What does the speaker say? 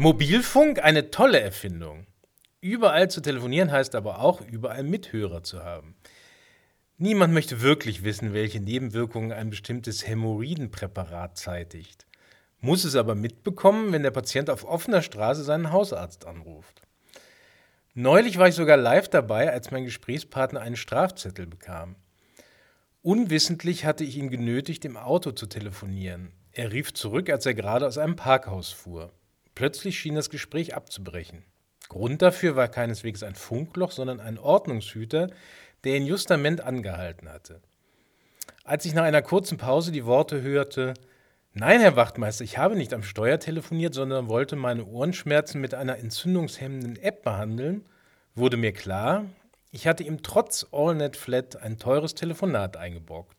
Mobilfunk, eine tolle Erfindung. Überall zu telefonieren heißt aber auch, überall Mithörer zu haben. Niemand möchte wirklich wissen, welche Nebenwirkungen ein bestimmtes Hämorrhoidenpräparat zeitigt. Muss es aber mitbekommen, wenn der Patient auf offener Straße seinen Hausarzt anruft. Neulich war ich sogar live dabei, als mein Gesprächspartner einen Strafzettel bekam. Unwissentlich hatte ich ihn genötigt, im Auto zu telefonieren. Er rief zurück, als er gerade aus einem Parkhaus fuhr. Plötzlich schien das Gespräch abzubrechen. Grund dafür war keineswegs ein Funkloch, sondern ein Ordnungshüter, der ihn justament angehalten hatte. Als ich nach einer kurzen Pause die Worte hörte, Nein, Herr Wachtmeister, ich habe nicht am Steuer telefoniert, sondern wollte meine Ohrenschmerzen mit einer entzündungshemmenden App behandeln, wurde mir klar, ich hatte ihm trotz AllNet Flat ein teures Telefonat eingebrockt.